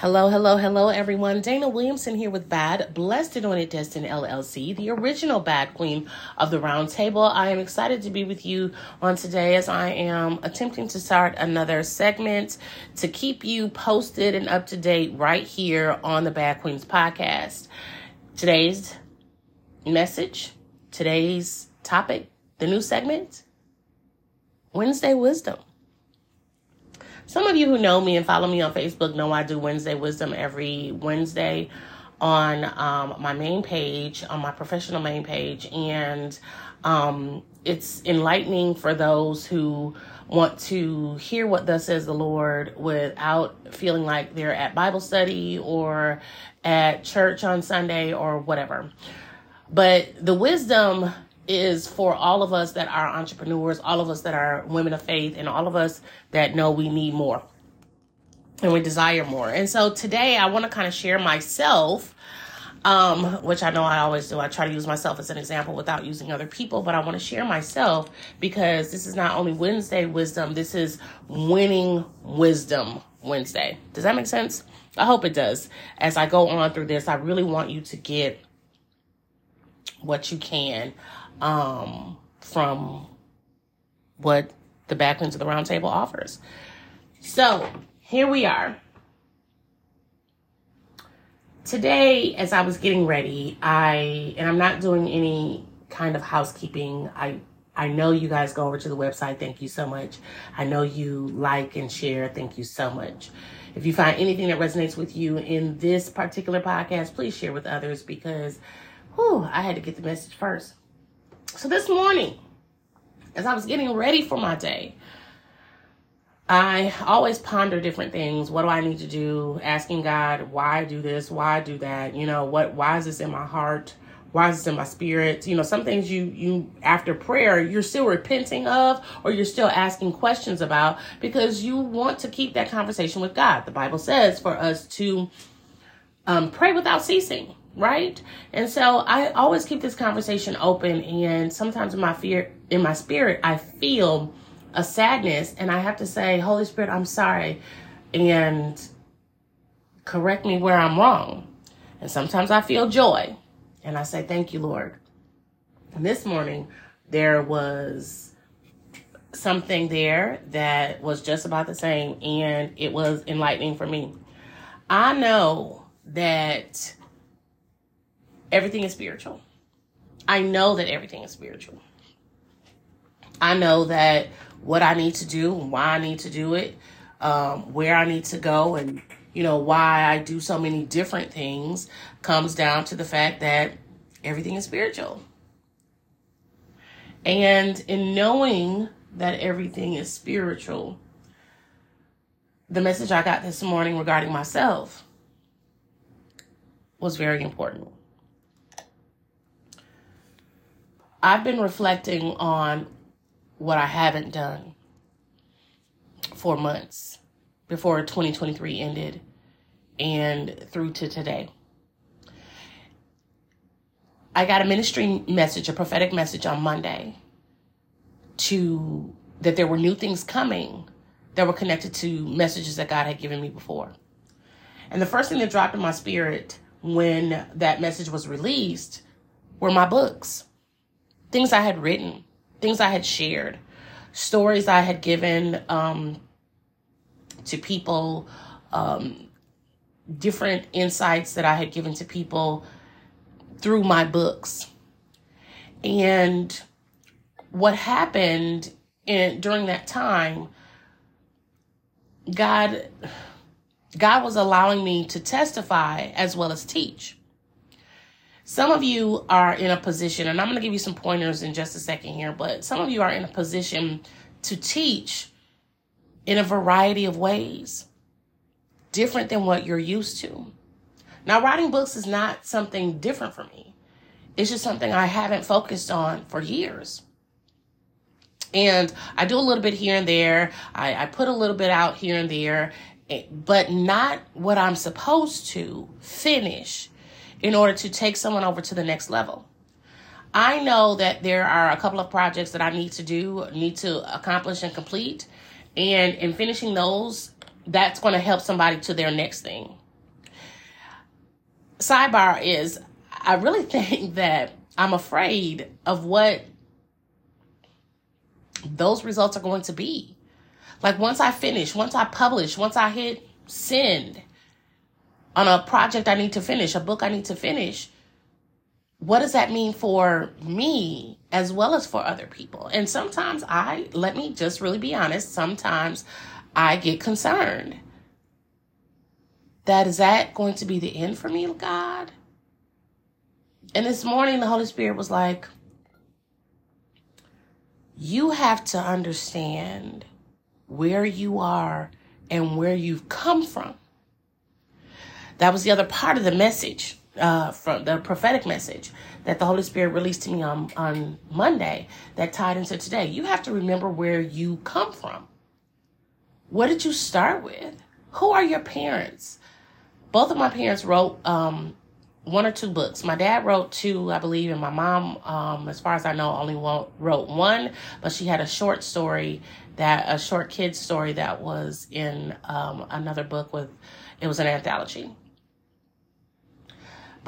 Hello, hello, hello, everyone. Dana Williamson here with Bad Blessed Anointed Destined LLC, the original Bad Queen of the Round Table. I am excited to be with you on today as I am attempting to start another segment to keep you posted and up to date right here on the Bad Queens podcast. Today's message, today's topic, the new segment Wednesday Wisdom. Some of you who know me and follow me on Facebook know I do Wednesday Wisdom every Wednesday on um, my main page, on my professional main page. And um, it's enlightening for those who want to hear what thus says the Lord without feeling like they're at Bible study or at church on Sunday or whatever. But the wisdom is for all of us that are entrepreneurs, all of us that are women of faith, and all of us that know we need more and we desire more. And so today I want to kind of share myself, um, which I know I always do. I try to use myself as an example without using other people, but I want to share myself because this is not only Wednesday wisdom, this is winning wisdom Wednesday. Does that make sense? I hope it does. As I go on through this, I really want you to get what you can um, from what the Queens of the roundtable offers. So here we are. Today, as I was getting ready, I and I'm not doing any kind of housekeeping. I I know you guys go over to the website. Thank you so much. I know you like and share. Thank you so much. If you find anything that resonates with you in this particular podcast, please share with others because whew, I had to get the message first. So this morning, as I was getting ready for my day, I always ponder different things. What do I need to do? Asking God, why do this? Why do that? You know, what why is this in my heart? Why is this in my spirit? You know, some things you you after prayer you're still repenting of or you're still asking questions about because you want to keep that conversation with God. The Bible says for us to um, pray without ceasing right? And so I always keep this conversation open and sometimes in my fear in my spirit I feel a sadness and I have to say, "Holy Spirit, I'm sorry." And correct me where I'm wrong. And sometimes I feel joy and I say, "Thank you, Lord." And this morning there was something there that was just about the same and it was enlightening for me. I know that everything is spiritual. I know that everything is spiritual. I know that what I need to do, and why I need to do it, um, where I need to go, and you know why I do so many different things comes down to the fact that everything is spiritual. And in knowing that everything is spiritual, the message I got this morning regarding myself was very important. I've been reflecting on what I haven't done for months before 2023 ended and through to today. I got a ministry message, a prophetic message on Monday to that there were new things coming that were connected to messages that God had given me before. And the first thing that dropped in my spirit when that message was released were my books things I had written, things I had shared, stories I had given um, to people, um, different insights that I had given to people through my books. And what happened in during that time, God God was allowing me to testify as well as teach. Some of you are in a position, and I'm going to give you some pointers in just a second here, but some of you are in a position to teach in a variety of ways, different than what you're used to. Now, writing books is not something different for me, it's just something I haven't focused on for years. And I do a little bit here and there. I, I put a little bit out here and there, eh, but not what I'm supposed to finish in order to take someone over to the next level. I know that there are a couple of projects that I need to do, need to accomplish and complete. And in finishing those, that's going to help somebody to their next thing, sidebar is I really think that I'm afraid of what those results are going to be. Like once I finish, once I publish, once I hit send on a project I need to finish, a book I need to finish, what does that mean for me as well as for other people? And sometimes I, let me just really be honest, sometimes I get concerned. That is that going to be the end for me, God? And this morning, the Holy Spirit was like, You have to understand where you are and where you've come from. That was the other part of the message, uh, from the prophetic message that the Holy Spirit released to me on, on Monday that tied into today. You have to remember where you come from. What did you start with? Who are your parents? Both of my parents wrote um, one or two books. My dad wrote two, I believe, and my mom, um, as far as I know, only wrote one, but she had a short story that a short kid story that was in um, another book with it was an anthology.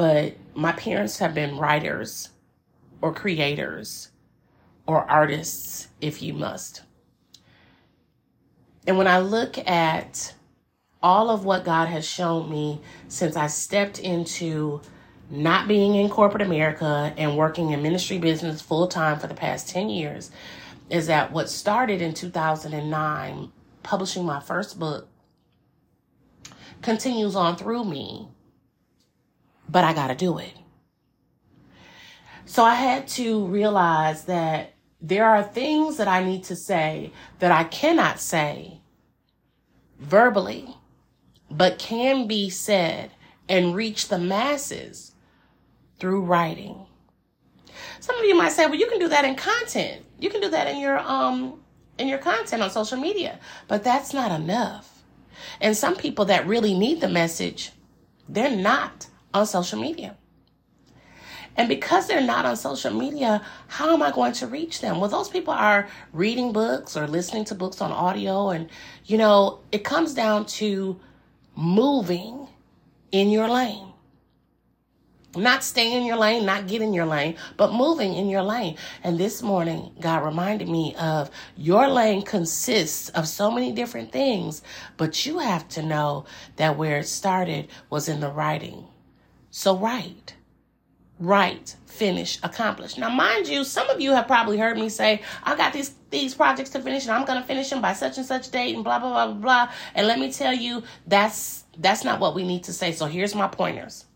But my parents have been writers or creators or artists, if you must. And when I look at all of what God has shown me since I stepped into not being in corporate America and working in ministry business full time for the past 10 years is that what started in 2009, publishing my first book, continues on through me, but I got to do it. So I had to realize that there are things that I need to say that I cannot say verbally but can be said and reach the masses through writing. Some of you might say, well, you can do that in content. You can do that in your um in your content on social media, but that's not enough. And some people that really need the message, they're not on social media. And because they're not on social media, how am I going to reach them? Well, those people are reading books or listening to books on audio. And, you know, it comes down to moving in your lane. Not staying in your lane, not getting in your lane, but moving in your lane. And this morning, God reminded me of your lane consists of so many different things, but you have to know that where it started was in the writing. So write write, finish, accomplish. Now, mind you, some of you have probably heard me say, I got these these projects to finish and I'm gonna finish them by such and such date and blah blah blah blah blah. And let me tell you, that's that's not what we need to say. So here's my pointers.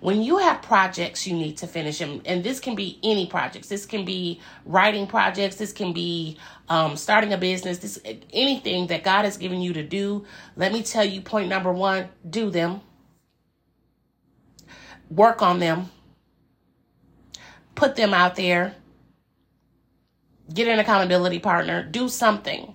When you have projects you need to finish them, and this can be any projects. This can be writing projects. This can be um, starting a business. This anything that God has given you to do. Let me tell you, point number one: do them. Work on them put them out there, get an accountability partner, do something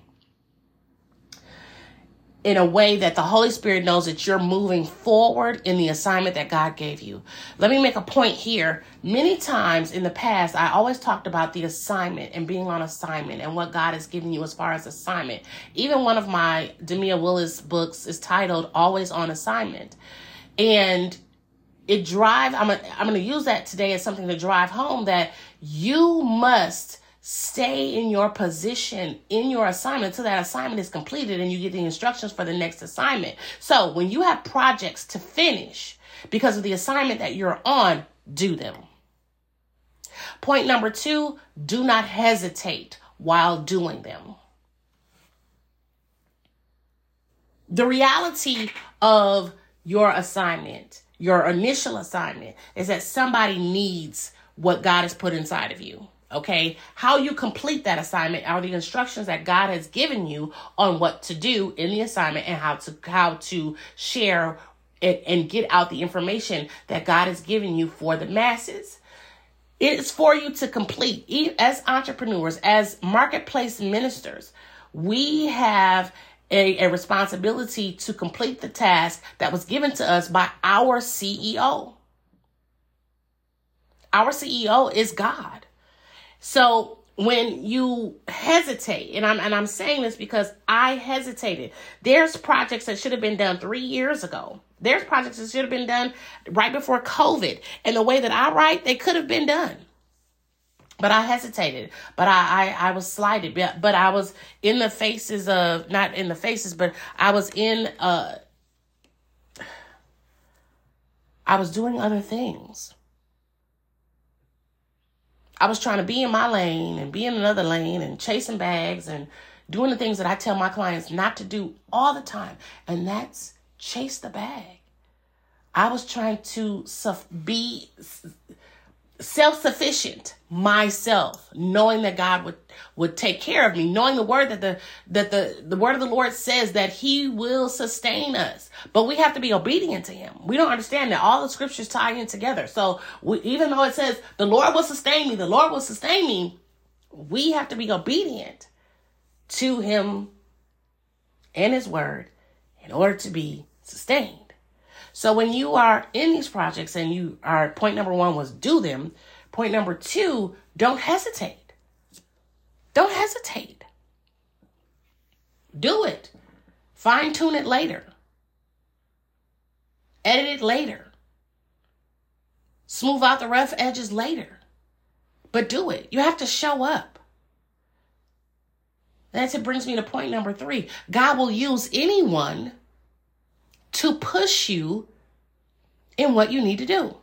in a way that the Holy Spirit knows that you're moving forward in the assignment that God gave you. Let me make a point here. Many times in the past, I always talked about the assignment and being on assignment and what God has given you as far as assignment. Even one of my Demia Willis books is titled Always on Assignment. And it drive i'm, a, I'm going to use that today as something to drive home that you must stay in your position in your assignment until that assignment is completed and you get the instructions for the next assignment. So when you have projects to finish because of the assignment that you're on do them. Point number two do not hesitate while doing them. The reality of your assignment your initial assignment is that somebody needs what God has put inside of you. Okay. How you complete that assignment are the instructions that God has given you on what to do in the assignment and how to, how to share it and get out the information that God has given you for the masses. It is for you to complete as entrepreneurs, as marketplace ministers. We have a, a responsibility to complete the task that was given to us by our CEO. Our CEO is God. So when you hesitate, and I'm and I'm saying this because I hesitated. There's projects that should have been done three years ago. There's projects that should have been done right before COVID. And the way that I write, they could have been done. But I hesitated. But I, I, I was slighted. But, I was in the faces of not in the faces, but I was in uh I was doing other things. I was trying to be in my lane and be in another lane and chasing bags and doing the things that I tell my clients not to do all the time. And that's chase the bag. I was trying to be self-sufficient myself knowing that god would would take care of me knowing the word that the that the the word of the lord says that he will sustain us. But we have to be obedient to him. We don't understand that all the scriptures tie in together. So we, even though it says the lord will sustain me the lord will sustain me we have to be obedient to him and his word in order to be sustained. So when you are in these projects and you are, point number one was do them. Point number two, don't hesitate. Don't hesitate. Do it. Fine tune it later. Edit it later. Smooth out the rough edges later. But do it. You have to show up. That's it brings me to point number three. God will use anyone to push you in what you need to do.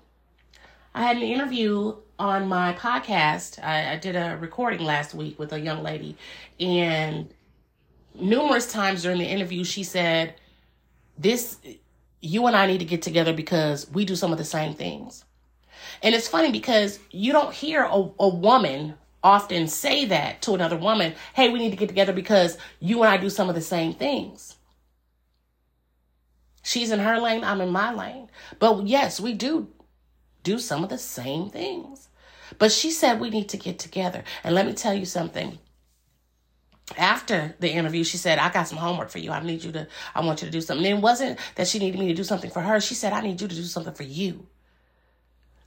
I had an interview on my podcast. I, I, did a recording last week with a young lady, and numerous times during the interview, she said, This, you and I need to get together because we do some of the same things. And it's funny because you don't hear a, a woman often say that to another woman, Hey, we need to get together because you and I do some of the same things. She's in her lane, I'm in my lane. But yes, we do do some of the same things. But she said we need to get together. And let me tell you something. After the interview, she said, I got some homework for you. I need you to, I want you to do something. And it wasn't that she needed me to do something for her. She said, I need you to do something for you.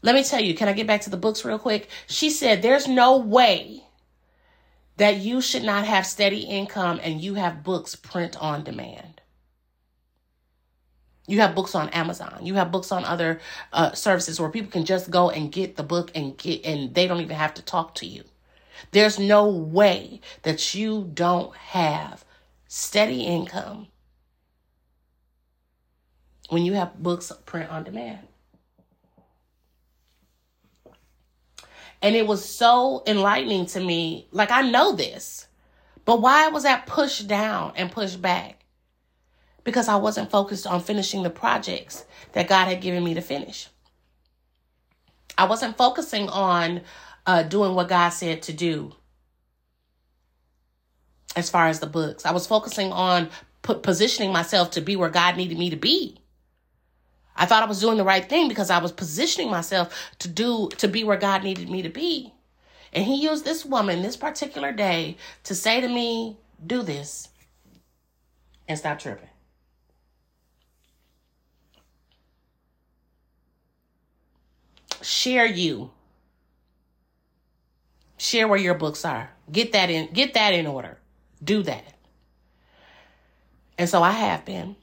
Let me tell you, can I get back to the books real quick? She said, There's no way that you should not have steady income and you have books print on demand. You have books on Amazon. You have books on other uh, services where people can just go and get the book and get, and they don't even have to talk to you. There's no way that you don't have steady income when you have books print on demand. And it was so enlightening to me. Like, I know this, but why was that pushed down and pushed back? Because I wasn't focused on finishing the projects that God had given me to finish. I wasn't focusing on uh, doing what God said to do as far as the books. I was focusing on positioning myself to be where God needed me to be. I thought I was doing the right thing because I was positioning myself to do to be where God needed me to be. And he used this woman this particular day to say to me, "Do this." And stop tripping. Share you. Share where your books are. Get that in get that in order. Do that. And so I have been.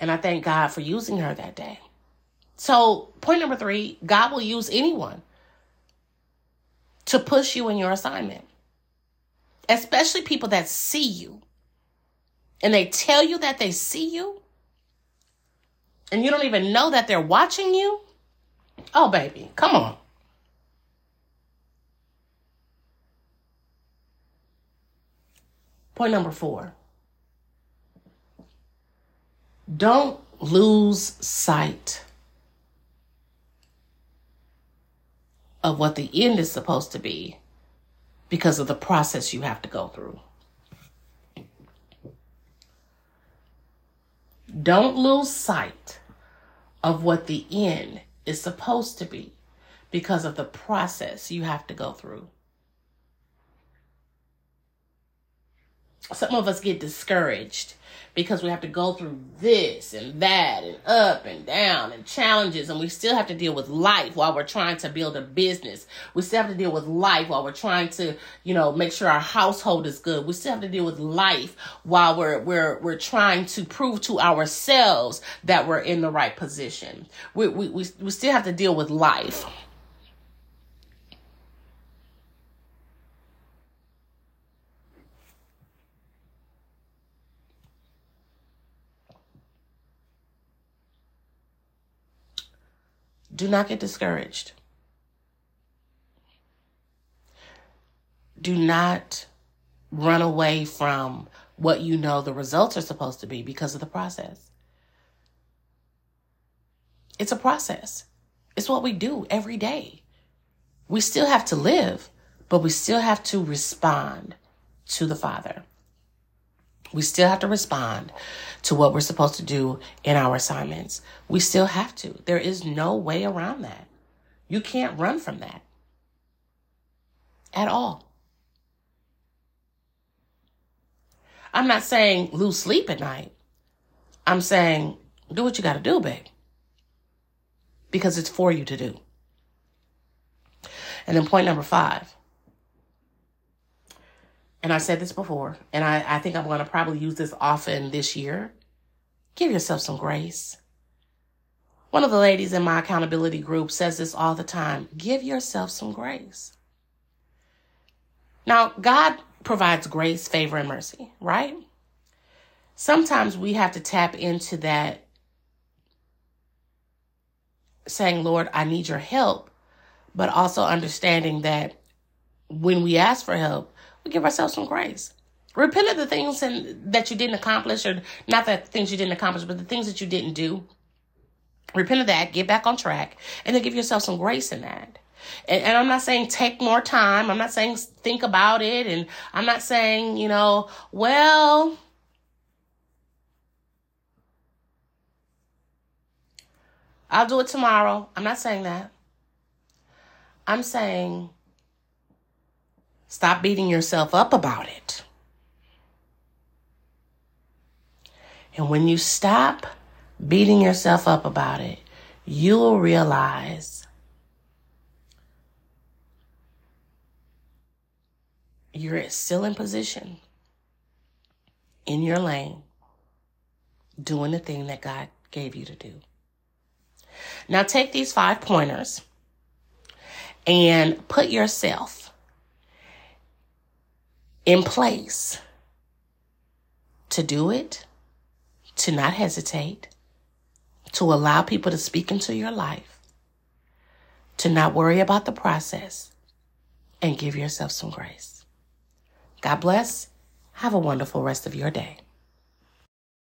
And I thank God for using her that day. So, point number 3, God will use anyone to push you in your assignment. Especially people that see you. And they tell you that they see you. And you don't even know that they're watching you. Oh, baby, come on. Point number four don't lose sight of what the end is supposed to be because of the process you have to go through. Don't lose sight of what the end is supposed to be because of the process you have to go through. Some of us get discouraged because we have to go through this and that and up and down and challenges and we still have to deal with life while we're trying to build a business. We still have to deal with life while we're trying to you know make sure our household is good. We still have to deal with life while we're we're we're trying to prove to ourselves that we're in the right position. We we, we, we still have to deal with life Do not get discouraged. Do not run away from what you know the results are supposed to be because of the process. It's a process. It's what we do every day. We still have to live, but we still have to respond to the Father. We still have to respond to what we're supposed to do in our assignments. We still have to. There is no way around that. You can't run from that at all. I'm not saying lose sleep at night. I'm saying do what you got to do, babe. Because it's for you to do. And then point number five and I said this before, and I, I think I'm going to probably use this often this year. Give yourself some grace. One of the ladies in my accountability group says this all the time give yourself some grace. Now, God provides grace, favor, and mercy, right? Sometimes we have to tap into that saying, Lord, I need your help, but also understanding that when we ask for help, we give ourselves some grace. Repent of the things and, that you didn't accomplish, or not the things you didn't accomplish, but the things that you didn't do. Repent of that, get back on track, and then give yourself some grace in that. And, and, I'm not saying take more time. I'm not saying think about it. And I'm not saying, you know, well, I'll do it tomorrow. I'm not saying that. I'm saying Stop beating yourself up about it. And when you stop beating yourself up about it, you will realize you're still in position in your lane doing the thing that God gave you to do. Now take these five pointers and put yourself in place to do it, to not hesitate, to allow people to speak into your life, to not worry about the process, and give yourself some grace. God bless. Have a wonderful rest of your day.